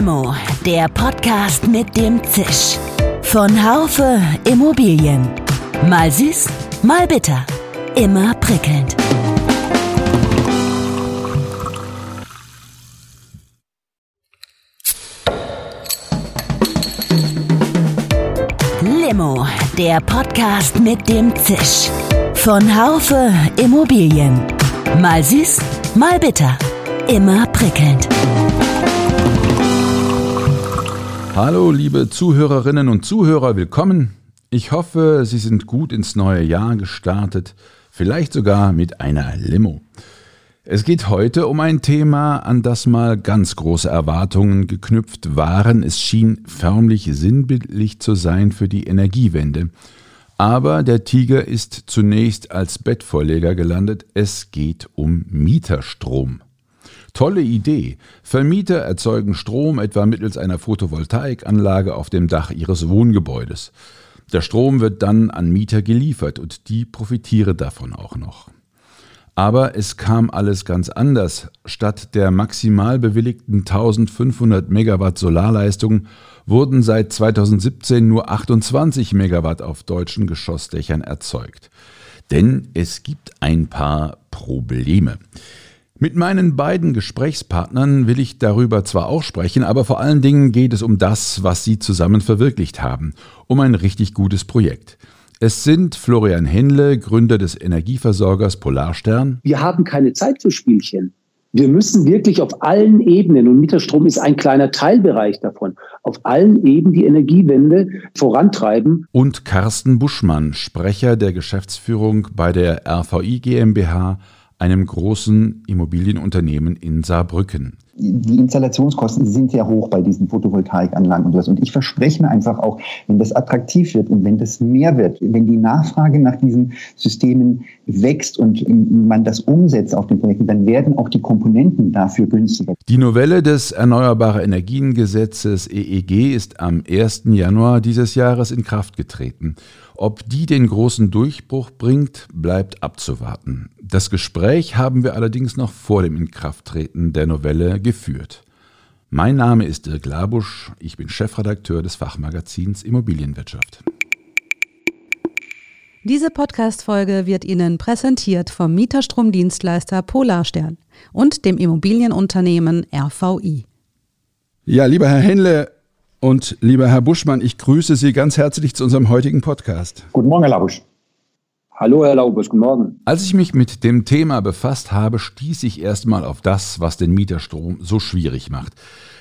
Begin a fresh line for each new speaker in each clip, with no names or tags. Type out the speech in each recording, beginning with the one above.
Limo, der Podcast mit dem Zisch. Von Haufe Immobilien. Mal süß, mal bitter. Immer prickelnd. Limo, der Podcast mit dem Zisch. Von Haufe Immobilien. Mal süß, mal bitter. Immer prickelnd.
Hallo, liebe Zuhörerinnen und Zuhörer, willkommen. Ich hoffe, Sie sind gut ins neue Jahr gestartet, vielleicht sogar mit einer Limo. Es geht heute um ein Thema, an das mal ganz große Erwartungen geknüpft waren. Es schien förmlich sinnbildlich zu sein für die Energiewende. Aber der Tiger ist zunächst als Bettvorleger gelandet. Es geht um Mieterstrom. Tolle Idee. Vermieter erzeugen Strom etwa mittels einer Photovoltaikanlage auf dem Dach ihres Wohngebäudes. Der Strom wird dann an Mieter geliefert und die profitieren davon auch noch. Aber es kam alles ganz anders. Statt der maximal bewilligten 1500 Megawatt Solarleistung wurden seit 2017 nur 28 Megawatt auf deutschen Geschossdächern erzeugt. Denn es gibt ein paar Probleme. Mit meinen beiden Gesprächspartnern will ich darüber zwar auch sprechen, aber vor allen Dingen geht es um das, was sie zusammen verwirklicht haben, um ein richtig gutes Projekt. Es sind Florian Henle, Gründer des Energieversorgers Polarstern.
Wir haben keine Zeit für Spielchen. Wir müssen wirklich auf allen Ebenen, und Mieterstrom ist ein kleiner Teilbereich davon, auf allen Ebenen die Energiewende vorantreiben.
Und Carsten Buschmann, Sprecher der Geschäftsführung bei der RVI GmbH einem großen Immobilienunternehmen in Saarbrücken.
Die Installationskosten sind sehr hoch bei diesen Photovoltaikanlagen und sowas. Und ich verspreche mir einfach auch, wenn das attraktiv wird und wenn das mehr wird, wenn die Nachfrage nach diesen Systemen wächst und man das umsetzt auf den Projekten, dann werden auch die Komponenten dafür günstiger.
Die Novelle des Erneuerbare Energiengesetzes EEG ist am 1. Januar dieses Jahres in Kraft getreten. Ob die den großen Durchbruch bringt, bleibt abzuwarten. Das Gespräch haben wir allerdings noch vor dem Inkrafttreten der Novelle geführt. Mein Name ist Dirk Labusch, ich bin Chefredakteur des Fachmagazins Immobilienwirtschaft.
Diese Podcast-Folge wird Ihnen präsentiert vom Mieterstromdienstleister Polarstern und dem Immobilienunternehmen RVI.
Ja, lieber Herr Henle, und lieber Herr Buschmann, ich grüße Sie ganz herzlich zu unserem heutigen Podcast.
Guten Morgen, Herr Labusch.
Hallo, Herr Laubusch, guten Morgen.
Als ich mich mit dem Thema befasst habe, stieß ich erstmal auf das, was den Mieterstrom so schwierig macht.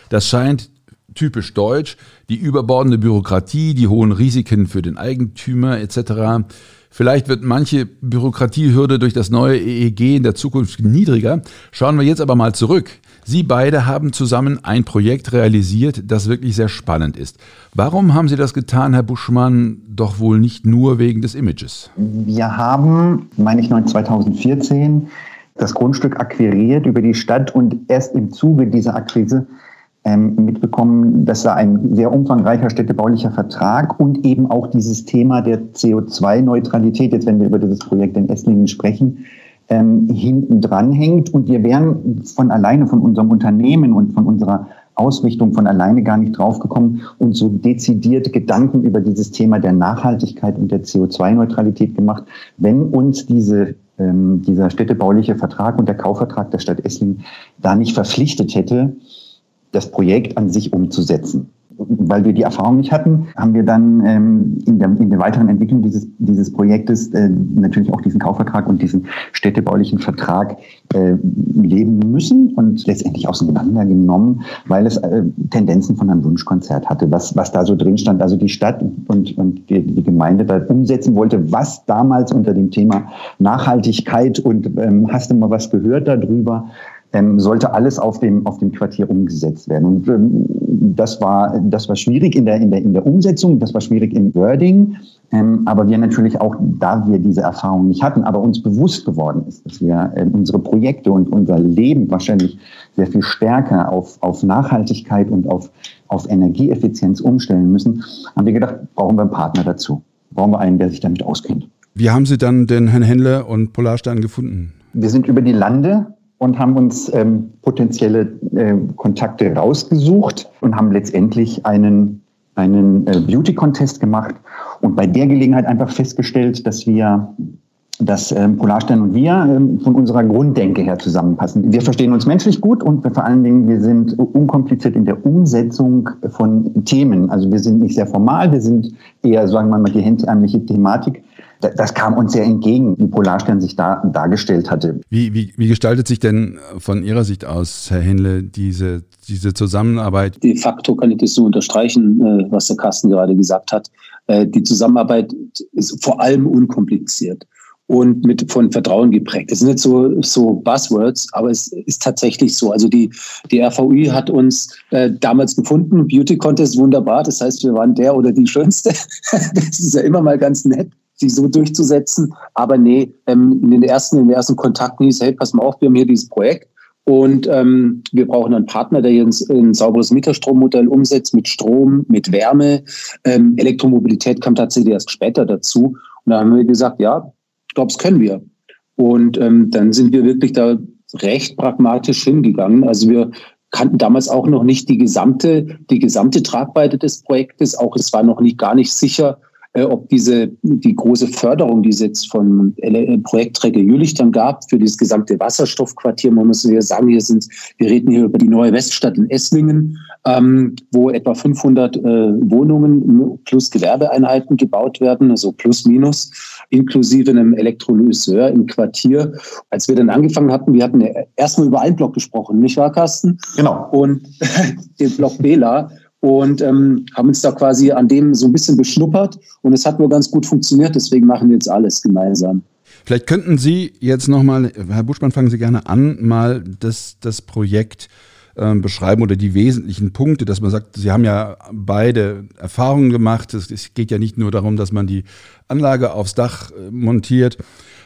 Das scheint typisch deutsch, die überbordende Bürokratie, die hohen Risiken für den Eigentümer etc. Vielleicht wird manche Bürokratiehürde durch das neue EEG in der Zukunft niedriger. Schauen wir jetzt aber mal zurück. Sie beide haben zusammen ein Projekt realisiert, das wirklich sehr spannend ist. Warum haben Sie das getan, Herr Buschmann, doch wohl nicht nur wegen des Images?
Wir haben, meine ich, 2014 das Grundstück akquiriert über die Stadt und erst im Zuge dieser Akquise ähm, mitbekommen, dass da ein sehr umfangreicher städtebaulicher Vertrag und eben auch dieses Thema der CO2-Neutralität, jetzt wenn wir über dieses Projekt in Esslingen sprechen, ähm, hinten dran hängt. Und wir wären von alleine, von unserem Unternehmen und von unserer Ausrichtung von alleine gar nicht draufgekommen und so dezidiert Gedanken über dieses Thema der Nachhaltigkeit und der CO2-Neutralität gemacht, wenn uns diese, ähm, dieser städtebauliche Vertrag und der Kaufvertrag der Stadt Esslingen da nicht verpflichtet hätte, das Projekt an sich umzusetzen weil wir die Erfahrung nicht hatten, haben wir dann ähm, in, der, in der weiteren Entwicklung dieses, dieses Projektes äh, natürlich auch diesen Kaufvertrag und diesen städtebaulichen Vertrag äh, leben müssen und letztendlich auseinandergenommen, weil es äh, Tendenzen von einem Wunschkonzert hatte, was, was da so drin stand. Also die Stadt und, und die, die Gemeinde da umsetzen wollte, was damals unter dem Thema Nachhaltigkeit und ähm, hast du mal was gehört darüber, ähm, sollte alles auf dem, auf dem Quartier umgesetzt werden. Und ähm, das, war, das war schwierig in der, in, der, in der Umsetzung, das war schwierig im Wording. Ähm, aber wir natürlich auch, da wir diese Erfahrung nicht hatten, aber uns bewusst geworden ist, dass wir äh, unsere Projekte und unser Leben wahrscheinlich sehr viel stärker auf, auf Nachhaltigkeit und auf, auf Energieeffizienz umstellen müssen, haben wir gedacht, brauchen wir einen Partner dazu. Brauchen wir einen, der sich damit auskennt.
Wie haben Sie dann den Herrn Händler und Polarstein gefunden?
Wir sind über die Lande und haben uns ähm, potenzielle äh, Kontakte rausgesucht und haben letztendlich einen, einen äh, Beauty-Contest gemacht und bei der Gelegenheit einfach festgestellt, dass wir dass ähm, Polarstern und wir ähm, von unserer Grunddenke her zusammenpassen. Wir verstehen uns menschlich gut und vor allen Dingen, wir sind unkompliziert in der Umsetzung von Themen. Also wir sind nicht sehr formal, wir sind eher, sagen wir mal, die hemdsärmliche Thematik. Das kam uns sehr entgegen, wie Polarstern sich da dargestellt hatte.
Wie, wie, wie gestaltet sich denn von Ihrer Sicht aus, Herr Henle, diese, diese Zusammenarbeit?
De facto kann ich das so unterstreichen, äh, was der Carsten gerade gesagt hat. Äh, die Zusammenarbeit ist vor allem unkompliziert und mit von Vertrauen geprägt. Das sind nicht so, so Buzzwords, aber es ist tatsächlich so. Also die, die RVI hat uns äh, damals gefunden, Beauty Contest wunderbar. Das heißt, wir waren der oder die Schönste. das ist ja immer mal ganz nett sich so durchzusetzen. Aber nee, ähm, in den ersten, in den ersten Kontakten hieß, hey, pass mal auf, wir haben hier dieses Projekt. Und ähm, wir brauchen einen Partner, der hier ein, sauberes Mieterstrommodell umsetzt mit Strom, mit Wärme. Ähm, Elektromobilität kam tatsächlich erst später dazu. Und da haben wir gesagt, ja, ich glaube, das können wir. Und ähm, dann sind wir wirklich da recht pragmatisch hingegangen. Also wir kannten damals auch noch nicht die gesamte, die gesamte Tragweite des Projektes. Auch es war noch nicht gar nicht sicher, ob diese, die große Förderung, die es jetzt von äh, Projektträger Jülich dann gab, für dieses gesamte Wasserstoffquartier, man muss ja sagen, hier sind, wir reden hier über die neue Weststadt in Esslingen, ähm, wo etwa 500 äh, Wohnungen plus Gewerbeeinheiten gebaut werden, also plus minus, inklusive einem Elektrolyseur im Quartier. Als wir dann angefangen hatten, wir hatten erstmal über einen Block gesprochen, nicht wahr, Carsten?
Genau.
Und den Block Bela und ähm, haben uns da quasi an dem so ein bisschen beschnuppert und es hat nur ganz gut funktioniert, deswegen machen wir jetzt alles gemeinsam.
Vielleicht könnten Sie jetzt nochmal, Herr Buschmann, fangen Sie gerne an, mal das, das Projekt äh, beschreiben oder die wesentlichen Punkte, dass man sagt, Sie haben ja beide Erfahrungen gemacht. Es, geht ja nicht nur darum, dass man die Anlage aufs Dach äh, montiert,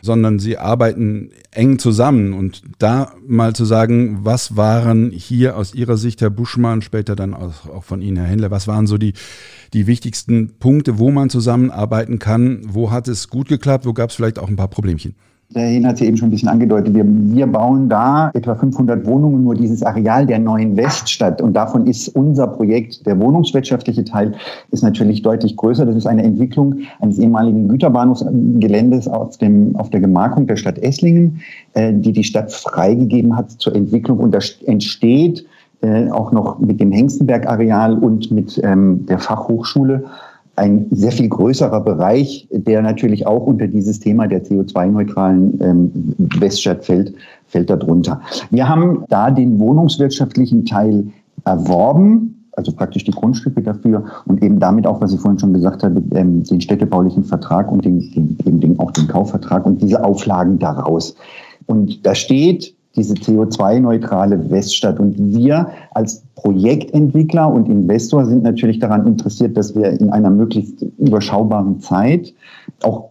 sondern sie arbeiten eng zusammen. Und da mal zu sagen, was waren hier aus Ihrer Sicht, Herr Buschmann, später dann auch von Ihnen, Herr Händler, was waren so die, die wichtigsten Punkte, wo man zusammenarbeiten kann? Wo hat es gut geklappt? Wo gab es vielleicht auch ein paar Problemchen?
Der Hin hat es eben schon ein bisschen angedeutet. Wir, wir bauen da etwa 500 Wohnungen, nur dieses Areal der neuen Weststadt. Und davon ist unser Projekt, der wohnungswirtschaftliche Teil, ist natürlich deutlich größer. Das ist eine Entwicklung eines ehemaligen Güterbahnhofsgeländes auf, dem, auf der Gemarkung der Stadt Esslingen, äh, die die Stadt freigegeben hat zur Entwicklung. Und da entsteht äh, auch noch mit dem Hengstenberg-Areal und mit ähm, der Fachhochschule ein sehr viel größerer Bereich, der natürlich auch unter dieses Thema der CO2-neutralen ähm, Weststadt fällt, fällt darunter. Wir haben da den wohnungswirtschaftlichen Teil erworben, also praktisch die Grundstücke dafür und eben damit auch, was ich vorhin schon gesagt habe, ähm, den städtebaulichen Vertrag und den, den, eben den, auch den Kaufvertrag und diese Auflagen daraus. Und da steht diese CO2-neutrale Weststadt. Und wir als Projektentwickler und Investor sind natürlich daran interessiert, dass wir in einer möglichst überschaubaren Zeit auch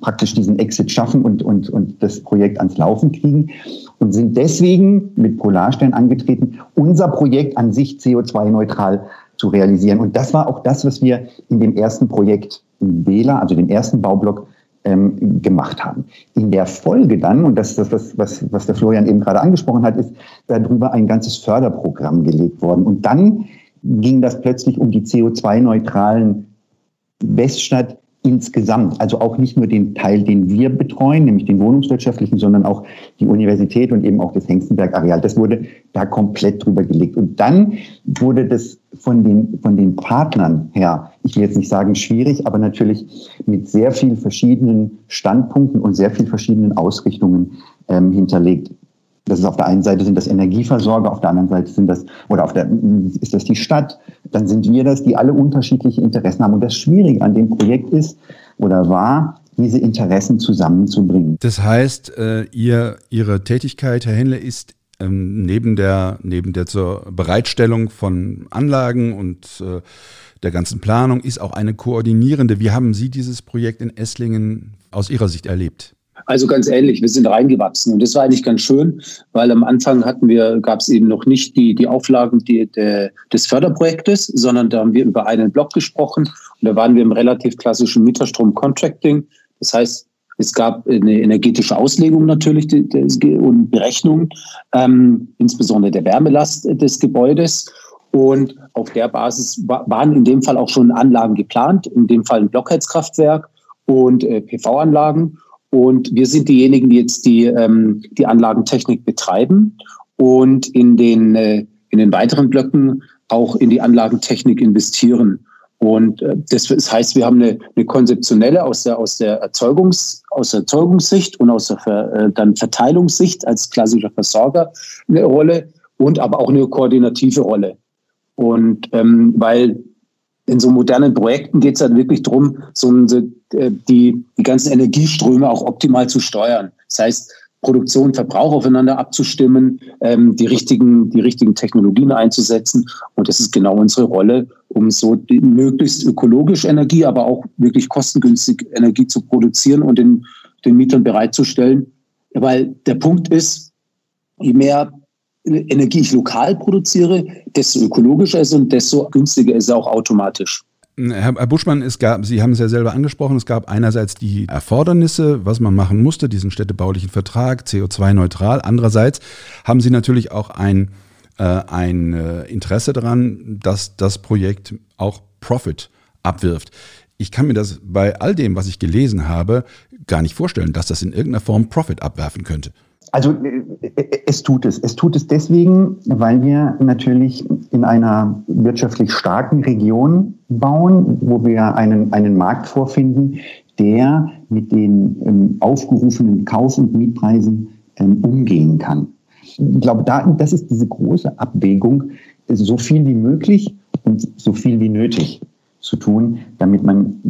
praktisch diesen Exit schaffen und, und, und das Projekt ans Laufen kriegen und sind deswegen mit Polarstern angetreten, unser Projekt an sich CO2-neutral zu realisieren. Und das war auch das, was wir in dem ersten Projekt in Wähler, also dem ersten Baublock, ähm, gemacht haben. In der Folge dann, und das ist das, was, was der Florian eben gerade angesprochen hat, ist darüber ein ganzes Förderprogramm gelegt worden. Und dann ging das plötzlich um die CO2-neutralen Weststadt insgesamt, also auch nicht nur den Teil, den wir betreuen, nämlich den wohnungswirtschaftlichen, sondern auch die Universität und eben auch das Hengstenberg-Areal. Das wurde da komplett drüber gelegt. Und dann wurde das von den, von den Partnern her, ich will jetzt nicht sagen schwierig, aber natürlich mit sehr vielen verschiedenen Standpunkten und sehr vielen verschiedenen Ausrichtungen ähm, hinterlegt. Das ist auf der einen Seite sind das Energieversorger, auf der anderen Seite sind das, oder auf der, ist das die Stadt, dann sind wir das, die alle unterschiedliche Interessen haben. Und das Schwierige an dem Projekt ist oder war, diese Interessen zusammenzubringen.
Das heißt, äh, ihr, Ihre Tätigkeit, Herr Händler, ist ähm, neben der, neben der zur Bereitstellung von Anlagen und äh, der ganzen Planung ist auch eine koordinierende. Wie haben Sie dieses Projekt in Esslingen aus Ihrer Sicht erlebt?
Also ganz ähnlich, wir sind reingewachsen und das war eigentlich ganz schön, weil am Anfang hatten wir, gab es eben noch nicht die, die Auflagen die, de, des Förderprojektes, sondern da haben wir über einen Block gesprochen und da waren wir im relativ klassischen Mieterstrom-Contracting. Das heißt, Es gab eine energetische Auslegung natürlich und Berechnung, ähm, insbesondere der Wärmelast des Gebäudes. Und auf der Basis waren in dem Fall auch schon Anlagen geplant, in dem Fall ein Blockheizkraftwerk und äh, PV-Anlagen. Und wir sind diejenigen, die jetzt die, ähm, die Anlagentechnik betreiben und in den, äh, in den weiteren Blöcken auch in die Anlagentechnik investieren. Und äh, das heißt, wir haben eine, eine konzeptionelle aus der, aus der Erzeugungs, aus der Erzeugungssicht und aus der Ver, äh, dann Verteilungssicht als klassischer Versorger eine Rolle und aber auch eine koordinative Rolle. Und ähm, weil in so modernen Projekten geht es halt wirklich darum, so äh, die, die ganzen Energieströme auch optimal zu steuern. Das heißt, Produktion, Verbrauch aufeinander abzustimmen, ähm, die, richtigen, die richtigen Technologien einzusetzen. Und das ist genau unsere Rolle, um so die, möglichst ökologisch Energie, aber auch wirklich kostengünstig Energie zu produzieren und den, den Mietern bereitzustellen. Weil der Punkt ist, je mehr Energie ich lokal produziere, desto ökologischer ist und desto günstiger ist er auch automatisch.
Herr Buschmann, es gab, Sie haben es ja selber angesprochen, es gab einerseits die Erfordernisse, was man machen musste, diesen städtebaulichen Vertrag, CO2-neutral. Andererseits haben Sie natürlich auch ein, äh, ein äh, Interesse daran, dass das Projekt auch Profit abwirft. Ich kann mir das bei all dem, was ich gelesen habe, gar nicht vorstellen, dass das in irgendeiner Form Profit abwerfen könnte.
Also äh, äh, es tut es. Es tut es deswegen, weil wir natürlich in einer wirtschaftlich starken Region bauen, wo wir einen, einen Markt vorfinden, der mit den ähm, aufgerufenen Kauf- und Mietpreisen ähm, umgehen kann. Ich glaube, da, das ist diese große Abwägung, so viel wie möglich und so viel wie nötig zu tun, damit man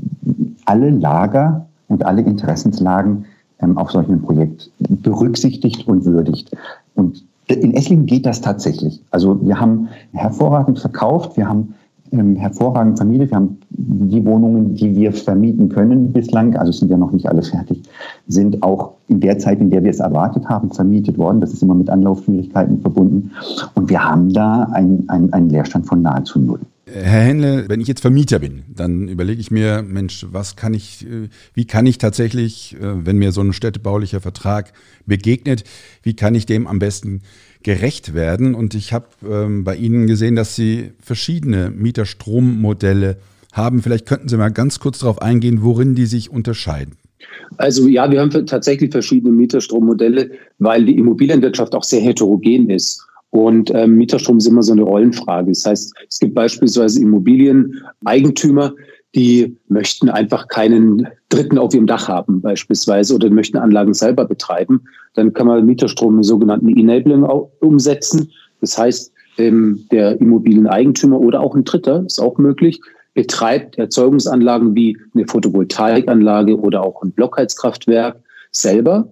alle Lager und alle Interessenslagen ähm, auf solch einem Projekt berücksichtigt und würdigt. Und in Esslingen geht das tatsächlich. Also wir haben hervorragend verkauft, wir haben ähm, hervorragend vermietet, wir haben die Wohnungen, die wir vermieten können bislang, also sind ja noch nicht alle fertig, sind auch in der Zeit, in der wir es erwartet haben, vermietet worden. Das ist immer mit Anlaufschwierigkeiten verbunden. Und wir haben da einen, einen, einen Leerstand von nahezu null.
Herr Henle, wenn ich jetzt Vermieter bin, dann überlege ich mir, Mensch, was kann ich, äh, wie kann ich tatsächlich, äh, wenn mir so ein städtebaulicher Vertrag begegnet, wie kann ich dem am besten gerecht werden? Und ich habe ähm, bei Ihnen gesehen, dass Sie verschiedene Mieterstrommodelle haben. Vielleicht könnten Sie mal ganz kurz darauf eingehen, worin die sich unterscheiden.
Also ja, wir haben tatsächlich verschiedene Mieterstrommodelle, weil die Immobilienwirtschaft auch sehr heterogen ist. Und ähm, Mieterstrom ist immer so eine Rollenfrage. Das heißt, es gibt beispielsweise Immobilieneigentümer, die möchten einfach keinen Dritten auf ihrem Dach haben, beispielsweise, oder möchten Anlagen selber betreiben. Dann kann man Mieterstrom im sogenannten Enabling umsetzen. Das heißt, ähm, der Immobilieneigentümer oder auch ein Dritter, ist auch möglich, betreibt Erzeugungsanlagen wie eine Photovoltaikanlage oder auch ein Blockheizkraftwerk selber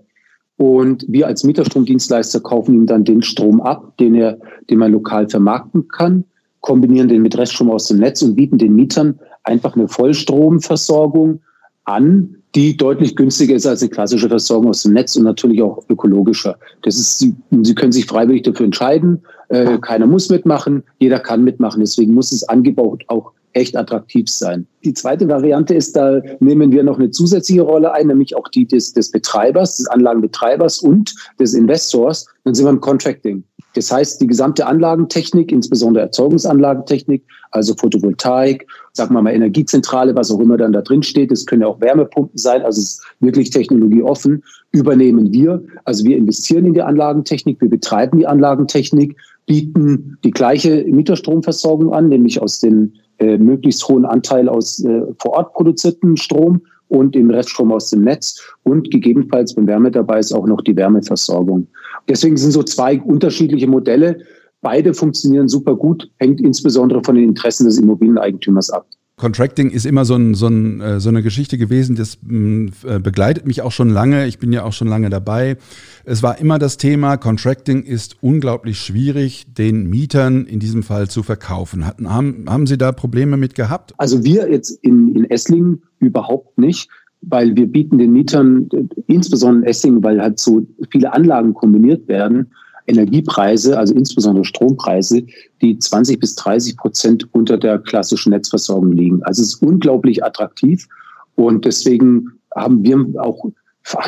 und wir als Mieterstromdienstleister kaufen ihm dann den Strom ab, den er, den man lokal vermarkten kann, kombinieren den mit Reststrom aus dem Netz und bieten den Mietern einfach eine Vollstromversorgung an, die deutlich günstiger ist als eine klassische Versorgung aus dem Netz und natürlich auch ökologischer. Das ist, Sie, Sie können sich freiwillig dafür entscheiden. Äh, keiner muss mitmachen, jeder kann mitmachen. Deswegen muss das Angebot auch echt attraktiv sein. Die zweite Variante ist, da nehmen wir noch eine zusätzliche Rolle ein, nämlich auch die des, des Betreibers, des Anlagenbetreibers und des Investors. Dann sind wir im Contracting. Das heißt, die gesamte Anlagentechnik, insbesondere Erzeugungsanlagentechnik, also Photovoltaik, sagen wir mal Energiezentrale, was auch immer dann da drin steht, das können ja auch Wärmepumpen sein, also es ist wirklich technologieoffen, übernehmen wir. Also wir investieren in die Anlagentechnik, wir betreiben die Anlagentechnik, bieten die gleiche Mieterstromversorgung an, nämlich aus den äh, möglichst hohen Anteil aus äh, vor Ort produzierten Strom und den Reststrom aus dem Netz und gegebenenfalls, wenn Wärme dabei ist, auch noch die Wärmeversorgung. Deswegen sind so zwei unterschiedliche Modelle. Beide funktionieren super gut, hängt insbesondere von den Interessen des Immobilieneigentümers ab.
Contracting ist immer so, ein, so, ein, äh, so eine Geschichte gewesen, das mm, äh, begleitet mich auch schon lange. Ich bin ja auch schon lange dabei. Es war immer das Thema, Contracting ist unglaublich schwierig, den Mietern in diesem Fall zu verkaufen. Hatten, haben, haben Sie da Probleme mit gehabt?
Also wir jetzt in, in Esslingen überhaupt nicht, weil wir bieten den Mietern, insbesondere in Esslingen, weil halt so viele Anlagen kombiniert werden, Energiepreise, also insbesondere Strompreise, die 20 bis 30 Prozent unter der klassischen Netzversorgung liegen. Also es ist unglaublich attraktiv und deswegen haben wir auch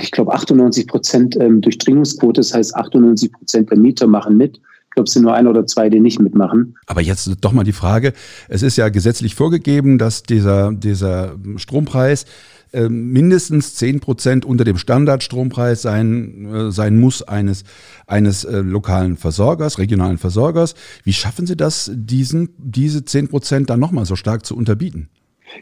ich glaube, 98 Prozent ähm, Durchdringungsquote. Das heißt, 98 Prozent der Mieter machen mit. Ich glaube, es sind nur ein oder zwei, die nicht mitmachen.
Aber jetzt doch mal die Frage. Es ist ja gesetzlich vorgegeben, dass dieser, dieser Strompreis äh, mindestens 10 Prozent unter dem Standardstrompreis sein, äh, sein muss eines, eines äh, lokalen Versorgers, regionalen Versorgers. Wie schaffen Sie das, diesen, diese 10 Prozent dann nochmal so stark zu unterbieten?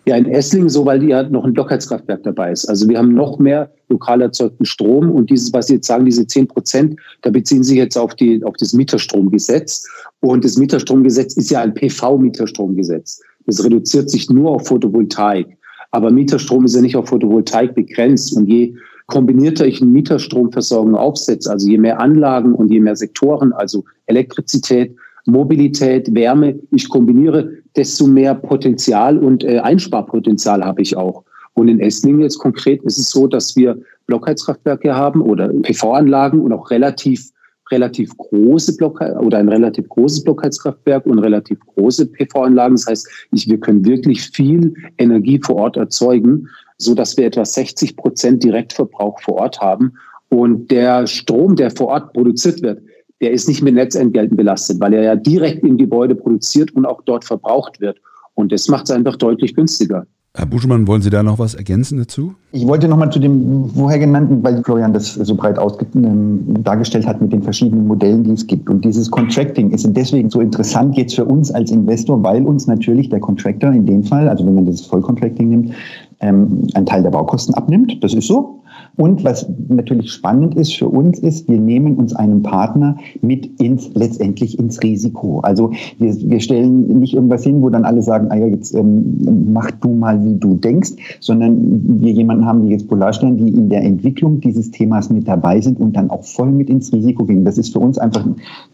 Ja, in Esslingen so, weil ja noch ein Blockheizkraftwerk dabei ist. Also wir haben noch mehr lokal erzeugten Strom und dieses, was Sie jetzt sagen, diese 10 Prozent, da beziehen Sie jetzt auf, die, auf das Mieterstromgesetz. Und das Mieterstromgesetz ist ja ein PV-Mieterstromgesetz. Das reduziert sich nur auf Photovoltaik. Aber Mieterstrom ist ja nicht auf Photovoltaik begrenzt. Und je kombinierter ich eine Mieterstromversorgung aufsetze, also je mehr Anlagen und je mehr Sektoren, also Elektrizität, Mobilität, Wärme, ich kombiniere, desto mehr Potenzial und äh, Einsparpotenzial habe ich auch. Und in Esslingen jetzt konkret ist es so, dass wir Blockheizkraftwerke haben oder PV-Anlagen und auch relativ relativ große Block oder ein relativ großes Blockheizkraftwerk und relativ große PV-Anlagen. Das heißt, ich, wir können wirklich viel Energie vor Ort erzeugen, so dass wir etwa 60 Prozent Direktverbrauch vor Ort haben. Und der Strom, der vor Ort produziert wird, der ist nicht mit Netzentgelten belastet, weil er ja direkt im Gebäude produziert und auch dort verbraucht wird. Und das macht es einfach deutlich günstiger.
Herr Buschmann, wollen Sie da noch was ergänzen dazu?
Ich wollte noch mal zu dem vorher genannten, weil Florian das so breit ähm, dargestellt hat mit den verschiedenen Modellen, die es gibt. Und dieses Contracting ist deswegen so interessant jetzt für uns als Investor, weil uns natürlich der Contractor in dem Fall, also wenn man das Vollcontracting nimmt, ähm, einen Teil der Baukosten abnimmt. Das ist so. Und was natürlich spannend ist für uns ist, wir nehmen uns einen Partner mit ins, letztendlich ins Risiko. Also wir, wir stellen nicht irgendwas hin, wo dann alle sagen, ah ja, jetzt ähm, mach du mal, wie du denkst, sondern wir jemanden haben wie jetzt Polarstern, die in der Entwicklung dieses Themas mit dabei sind und dann auch voll mit ins Risiko gehen. Das ist für uns einfach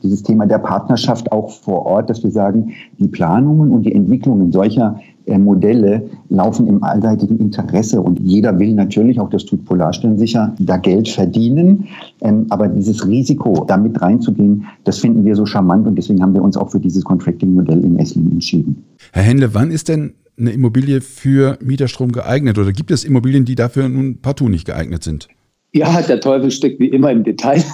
dieses Thema der Partnerschaft auch vor Ort, dass wir sagen, die Planungen und die Entwicklungen solcher Modelle laufen im allseitigen Interesse und jeder will natürlich, auch das tut Polarstern sicher, da Geld verdienen. Ähm, aber dieses Risiko, da reinzugehen, das finden wir so charmant und deswegen haben wir uns auch für dieses Contracting-Modell in Esslingen entschieden.
Herr Händle, wann ist denn eine Immobilie für Mieterstrom geeignet oder gibt es Immobilien, die dafür nun partout nicht geeignet sind?
Ja, der Teufel steckt wie immer im Detail.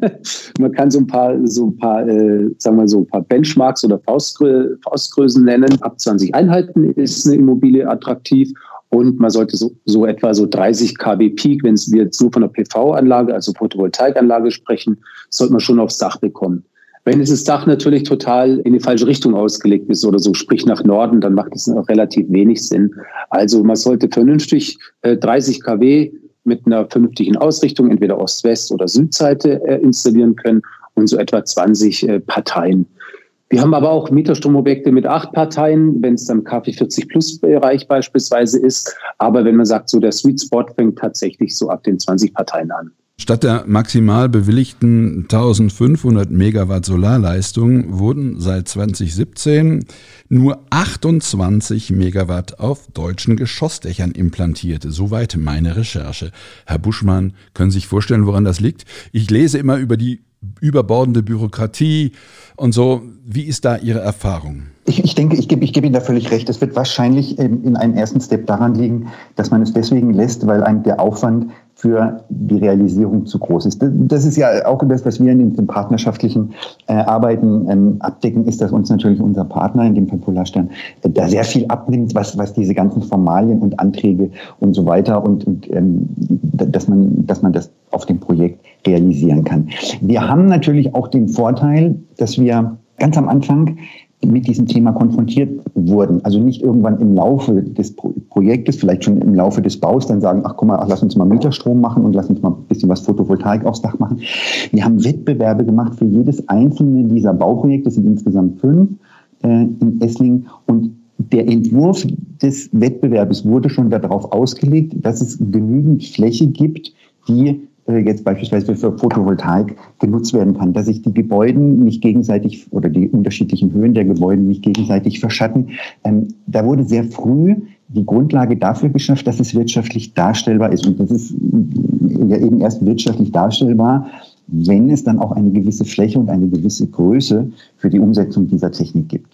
Man kann so ein paar, so ein paar, äh, sagen wir so ein paar Benchmarks oder Faustgrö Faustgrößen nennen. Ab 20 Einheiten ist eine Immobilie attraktiv und man sollte so, so etwa so 30 kW Peak, wenn wir jetzt nur von einer PV-Anlage, also Photovoltaikanlage sprechen, sollte man schon aufs Dach bekommen. Wenn das Dach natürlich total in die falsche Richtung ausgelegt ist oder so, sprich nach Norden, dann macht es auch relativ wenig Sinn. Also man sollte vernünftig äh, 30 kW mit einer vernünftigen Ausrichtung, entweder Ost-West- oder Südseite äh, installieren können und so etwa 20 äh, Parteien. Wir haben aber auch Mieterstromobjekte mit acht Parteien, wenn es dann KfW 40 Plus Bereich beispielsweise ist. Aber wenn man sagt, so der Sweet Spot fängt tatsächlich so ab den 20 Parteien an.
Statt der maximal bewilligten 1500 Megawatt Solarleistung wurden seit 2017 nur 28 Megawatt auf deutschen Geschossdächern implantiert. Soweit meine Recherche. Herr Buschmann, können Sie sich vorstellen, woran das liegt? Ich lese immer über die überbordende Bürokratie und so. Wie ist da Ihre Erfahrung?
Ich, ich denke, ich gebe ich geb Ihnen da völlig recht. Es wird wahrscheinlich in einem ersten Step daran liegen, dass man es deswegen lässt, weil einem der Aufwand für die Realisierung zu groß ist. Das ist ja auch das, was wir in den partnerschaftlichen äh, Arbeiten ähm, abdecken, ist, dass uns natürlich unser Partner, in dem Fall Polarstern, äh, da sehr viel abnimmt, was, was diese ganzen Formalien und Anträge und so weiter und, und ähm, dass, man, dass man das auf dem Projekt realisieren kann. Wir haben natürlich auch den Vorteil, dass wir ganz am Anfang mit diesem Thema konfrontiert wurden. Also nicht irgendwann im Laufe des Projektes, vielleicht schon im Laufe des Baus, dann sagen, ach guck mal, ach, lass uns mal Mieterstrom machen und lass uns mal ein bisschen was Photovoltaik aufs Dach machen. Wir haben Wettbewerbe gemacht für jedes einzelne dieser Bauprojekte, das sind insgesamt fünf äh, in Esslingen und der Entwurf des Wettbewerbes wurde schon darauf ausgelegt, dass es genügend Fläche gibt, die jetzt beispielsweise für Photovoltaik genutzt werden kann, dass sich die Gebäude nicht gegenseitig oder die unterschiedlichen Höhen der Gebäude nicht gegenseitig verschatten. Ähm, da wurde sehr früh die Grundlage dafür geschafft, dass es wirtschaftlich darstellbar ist. Und das ist äh, ja eben erst wirtschaftlich darstellbar, wenn es dann auch eine gewisse Fläche und eine gewisse Größe für die Umsetzung dieser Technik gibt.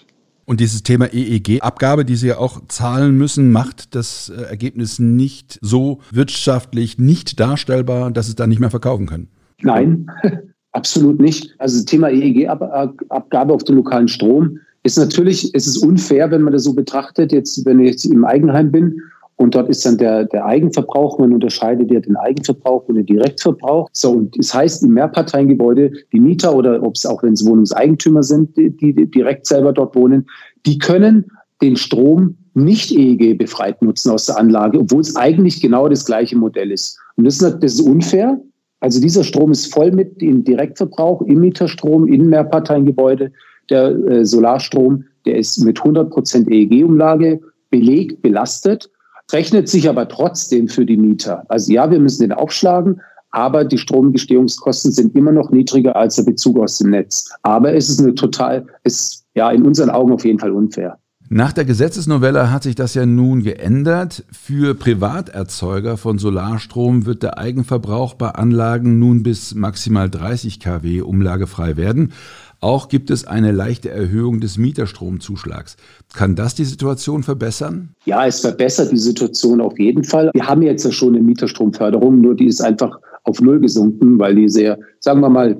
Und dieses Thema EEG-Abgabe, die Sie ja auch zahlen müssen, macht das äh, Ergebnis nicht so wirtschaftlich nicht darstellbar, dass Sie es dann nicht mehr verkaufen können.
Nein, absolut nicht. Also das Thema EEG-Abgabe auf den lokalen Strom ist natürlich, es ist unfair, wenn man das so betrachtet, jetzt, wenn ich jetzt im Eigenheim bin und dort ist dann der, der Eigenverbrauch, man unterscheidet ja den Eigenverbrauch und den Direktverbrauch. So, und das heißt, im Mehrparteiengebäude, die Mieter oder ob es auch, wenn es Wohnungseigentümer sind, die, die direkt selber dort wohnen, die können den Strom nicht EEG befreit nutzen aus der Anlage, obwohl es eigentlich genau das gleiche Modell ist. Und das ist, das ist unfair. Also dieser Strom ist voll mit im Direktverbrauch, im Mieterstrom, in Mehrparteiengebäude. Der äh, Solarstrom, der ist mit 100 Prozent EEG-Umlage belegt, belastet rechnet sich aber trotzdem für die Mieter. Also ja, wir müssen den aufschlagen, aber die Stromgestehungskosten sind immer noch niedriger als der Bezug aus dem Netz. Aber es ist eine total, ist ja in unseren Augen auf jeden Fall unfair.
Nach der Gesetzesnovelle hat sich das ja nun geändert. Für Privaterzeuger von Solarstrom wird der Eigenverbrauch bei Anlagen nun bis maximal 30 kW umlagefrei werden. Auch gibt es eine leichte Erhöhung des Mieterstromzuschlags. Kann das die Situation verbessern?
Ja, es verbessert die Situation auf jeden Fall. Wir haben jetzt ja schon eine Mieterstromförderung, nur die ist einfach auf Null gesunken, weil die sehr, sagen wir mal,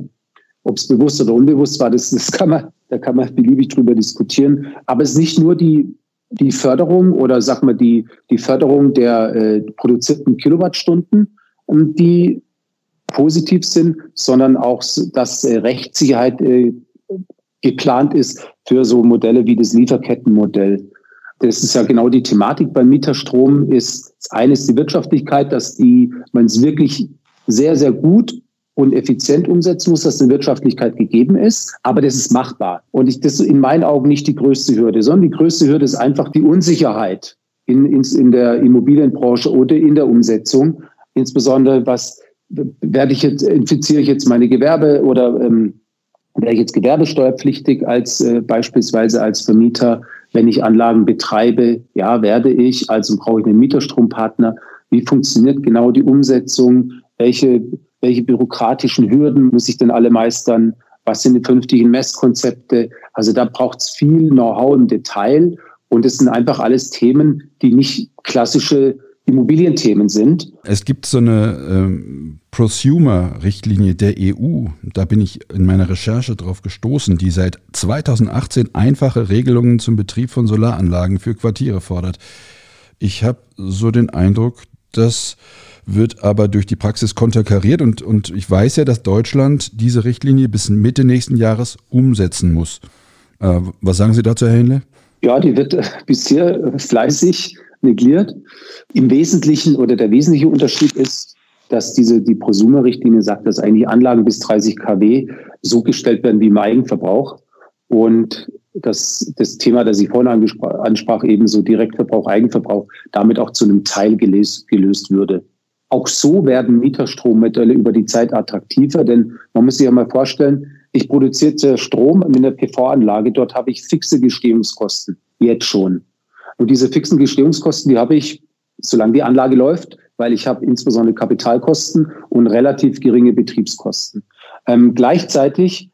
ob es bewusst oder unbewusst war, das, das kann man, da kann man beliebig drüber diskutieren. Aber es ist nicht nur die, die Förderung oder sag mal die, die Förderung der äh, produzierten Kilowattstunden, die positiv sind, sondern auch, dass äh, Rechtssicherheit äh, geplant ist für so Modelle wie das Lieferkettenmodell. Das ist ja genau die Thematik beim Mieterstrom. Ist eines die Wirtschaftlichkeit, dass die man es wirklich sehr sehr gut und effizient umsetzen muss, dass eine Wirtschaftlichkeit gegeben ist, aber das ist machbar. Und ich, das ist in meinen Augen nicht die größte Hürde, sondern die größte Hürde ist einfach die Unsicherheit in, in, in der Immobilienbranche oder in der Umsetzung, insbesondere was werde ich jetzt infiziere ich jetzt meine Gewerbe oder ähm, Wäre ich jetzt gewerbesteuerpflichtig als äh, beispielsweise als Vermieter, wenn ich Anlagen betreibe? Ja, werde ich. Also brauche ich einen Mieterstrompartner. Wie funktioniert genau die Umsetzung? Welche, welche bürokratischen Hürden muss ich denn alle meistern? Was sind die vernünftigen Messkonzepte? Also da braucht es viel Know-how im Detail. Und es sind einfach alles Themen, die nicht klassische Immobilienthemen sind.
Es gibt so eine ähm, Prosumer-Richtlinie der EU, da bin ich in meiner Recherche drauf gestoßen, die seit 2018 einfache Regelungen zum Betrieb von Solaranlagen für Quartiere fordert. Ich habe so den Eindruck, das wird aber durch die Praxis konterkariert und, und ich weiß ja, dass Deutschland diese Richtlinie bis Mitte nächsten Jahres umsetzen muss. Äh, was sagen Sie dazu, Herr Hähnle?
Ja, die wird bisher fleißig negliert. Im Wesentlichen oder der wesentliche Unterschied ist, dass diese, die Prosumer-Richtlinie sagt, dass eigentlich Anlagen bis 30 kW so gestellt werden wie im Eigenverbrauch. Und dass das Thema, das ich vorhin ansprach, eben so Direktverbrauch, Eigenverbrauch, damit auch zu einem Teil gelöst, gelöst würde. Auch so werden Mieterstrommodelle über die Zeit attraktiver, denn man muss sich ja mal vorstellen, ich produziere Strom mit einer PV-Anlage, dort habe ich fixe Gestehungskosten, jetzt schon. Und diese fixen Gestehungskosten, die habe ich, solange die Anlage läuft, weil ich habe insbesondere Kapitalkosten und relativ geringe Betriebskosten. Ähm, gleichzeitig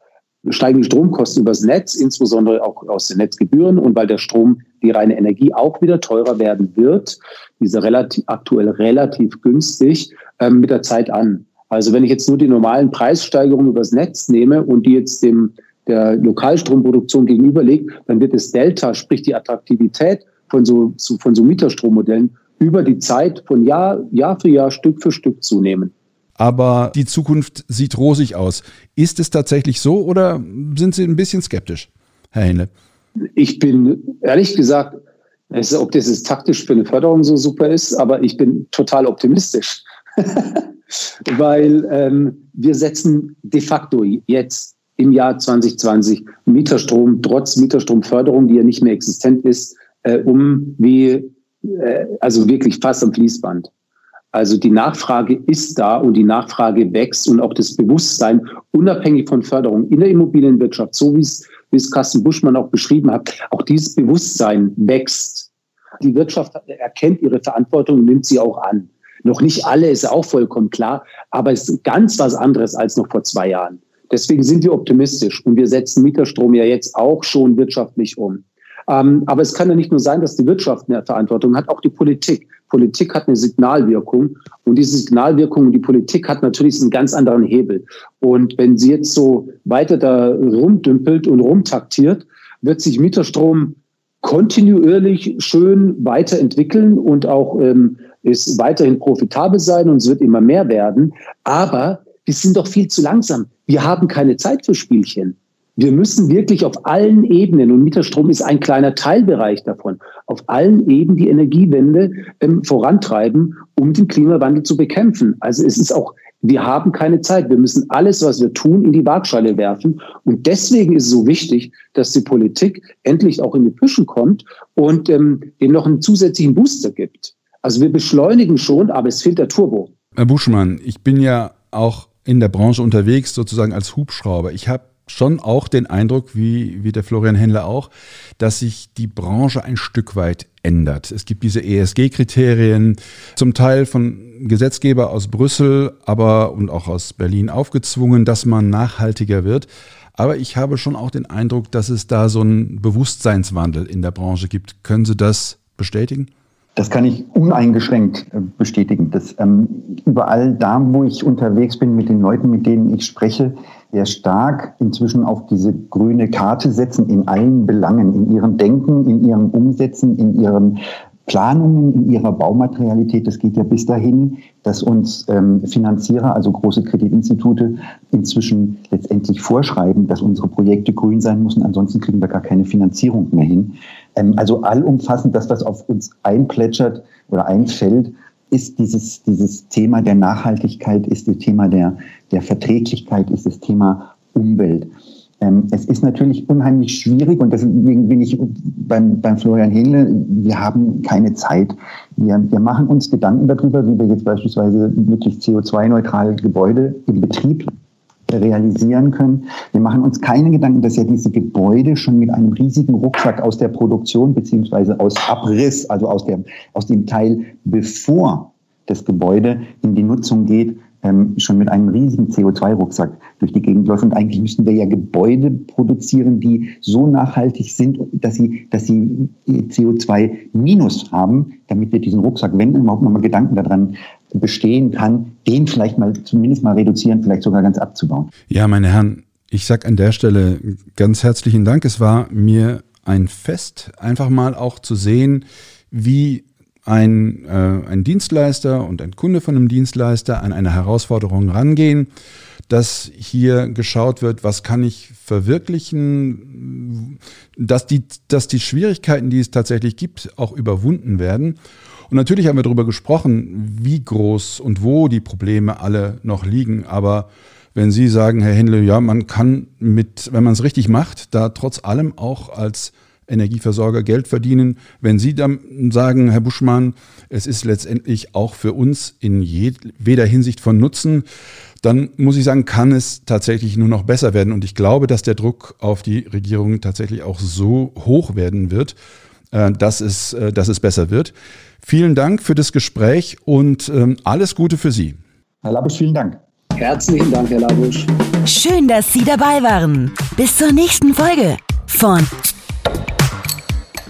steigen die Stromkosten übers Netz, insbesondere auch aus den Netzgebühren und weil der Strom, die reine Energie auch wieder teurer werden wird, diese relativ, aktuell relativ günstig, ähm, mit der Zeit an. Also wenn ich jetzt nur die normalen Preissteigerungen übers Netz nehme und die jetzt dem der Lokalstromproduktion gegenüberlege, dann wird das Delta, sprich die Attraktivität von so, von so Mieterstrommodellen über die Zeit von Jahr, Jahr für Jahr, Stück für Stück zunehmen.
Aber die Zukunft sieht rosig aus. Ist es tatsächlich so oder sind Sie ein bisschen skeptisch, Herr Hähnle?
Ich bin ehrlich gesagt, ob das jetzt taktisch für eine Förderung so super ist, aber ich bin total optimistisch. Weil ähm, wir setzen de facto jetzt im Jahr 2020 Mieterstrom, trotz Mieterstromförderung, die ja nicht mehr existent ist, äh, um wie, äh, also wirklich fast am Fließband. Also die Nachfrage ist da und die Nachfrage wächst und auch das Bewusstsein, unabhängig von Förderung in der Immobilienwirtschaft, so wie es, wie es Carsten Buschmann auch beschrieben hat, auch dieses Bewusstsein wächst. Die Wirtschaft erkennt ihre Verantwortung und nimmt sie auch an. Noch nicht alle ist auch vollkommen klar, aber es ist ganz was anderes als noch vor zwei Jahren. Deswegen sind wir optimistisch und wir setzen Mieterstrom ja jetzt auch schon wirtschaftlich um. Ähm, aber es kann ja nicht nur sein, dass die Wirtschaft eine Verantwortung hat, auch die Politik. Politik hat eine Signalwirkung und diese Signalwirkung die Politik hat natürlich einen ganz anderen Hebel. Und wenn sie jetzt so weiter da rumdümpelt und rumtaktiert, wird sich Mieterstrom kontinuierlich schön weiterentwickeln und auch ähm, ist weiterhin profitabel sein und es wird immer mehr werden. Aber wir sind doch viel zu langsam. Wir haben keine Zeit für Spielchen. Wir müssen wirklich auf allen Ebenen, und Mieterstrom ist ein kleiner Teilbereich davon, auf allen Ebenen die Energiewende ähm, vorantreiben, um den Klimawandel zu bekämpfen. Also es ist auch, wir haben keine Zeit. Wir müssen alles, was wir tun, in die Waagschale werfen. Und deswegen ist es so wichtig, dass die Politik endlich auch in die Püschen kommt und ähm, dem noch einen zusätzlichen Booster gibt. Also wir beschleunigen schon, aber es fehlt der Turbo.
Herr Buschmann, ich bin ja auch in der Branche unterwegs, sozusagen als Hubschrauber. Ich habe schon auch den Eindruck, wie, wie der Florian Händler auch, dass sich die Branche ein Stück weit ändert. Es gibt diese ESG-Kriterien, zum Teil von Gesetzgeber aus Brüssel, aber und auch aus Berlin aufgezwungen, dass man nachhaltiger wird. Aber ich habe schon auch den Eindruck, dass es da so einen Bewusstseinswandel in der Branche gibt. Können Sie das bestätigen?
Das kann ich uneingeschränkt äh, bestätigen. Dass ähm, überall da, wo ich unterwegs bin mit den Leuten, mit denen ich spreche, sehr stark inzwischen auf diese grüne Karte setzen in allen Belangen, in ihrem Denken, in ihrem Umsetzen, in ihrem Planungen in ihrer Baumaterialität. Das geht ja bis dahin, dass uns ähm, Finanzierer, also große Kreditinstitute, inzwischen letztendlich vorschreiben, dass unsere Projekte grün sein müssen. Ansonsten kriegen wir gar keine Finanzierung mehr hin. Ähm, also allumfassend, dass das auf uns einplätschert oder einfällt, ist dieses, dieses Thema der Nachhaltigkeit, ist das Thema der, der Verträglichkeit, ist das Thema Umwelt. Ähm, es ist natürlich unheimlich schwierig und deswegen bin ich beim, beim Florian Hähnle, wir haben keine Zeit. Wir, wir machen uns Gedanken darüber, wie wir jetzt beispielsweise wirklich CO2-neutrale Gebäude im Betrieb realisieren können. Wir machen uns keine Gedanken, dass ja diese Gebäude schon mit einem riesigen Rucksack aus der Produktion beziehungsweise aus Abriss, also aus, der, aus dem Teil, bevor das Gebäude in die Nutzung geht, ähm, schon mit einem riesigen CO2-Rucksack durch die Gegend läuft. Und eigentlich müssten wir ja Gebäude produzieren, die so nachhaltig sind, dass sie, dass sie CO2 minus haben, damit wir diesen Rucksack, wenn überhaupt noch mal Gedanken daran bestehen kann, den vielleicht mal zumindest mal reduzieren, vielleicht sogar ganz abzubauen.
Ja, meine Herren, ich sag an der Stelle ganz herzlichen Dank. Es war mir ein Fest, einfach mal auch zu sehen, wie ein, äh, ein Dienstleister und ein Kunde von einem Dienstleister an eine Herausforderung rangehen, dass hier geschaut wird, was kann ich verwirklichen, dass die, dass die Schwierigkeiten, die es tatsächlich gibt, auch überwunden werden. Und natürlich haben wir darüber gesprochen, wie groß und wo die Probleme alle noch liegen. Aber wenn Sie sagen, Herr Händle, ja, man kann mit, wenn man es richtig macht, da trotz allem auch als Energieversorger Geld verdienen. Wenn Sie dann sagen, Herr Buschmann, es ist letztendlich auch für uns in jeder Hinsicht von Nutzen, dann muss ich sagen, kann es tatsächlich nur noch besser werden. Und ich glaube, dass der Druck auf die Regierung tatsächlich auch so hoch werden wird, äh, dass es, äh, dass es besser wird. Vielen Dank für das Gespräch und ähm, alles Gute für Sie.
Herr Labusch, vielen Dank.
Herzlichen Dank, Herr Labusch.
Schön, dass Sie dabei waren. Bis zur nächsten Folge von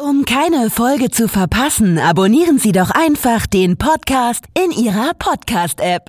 Um keine Folge zu verpassen, abonnieren Sie doch einfach den Podcast in Ihrer Podcast-App.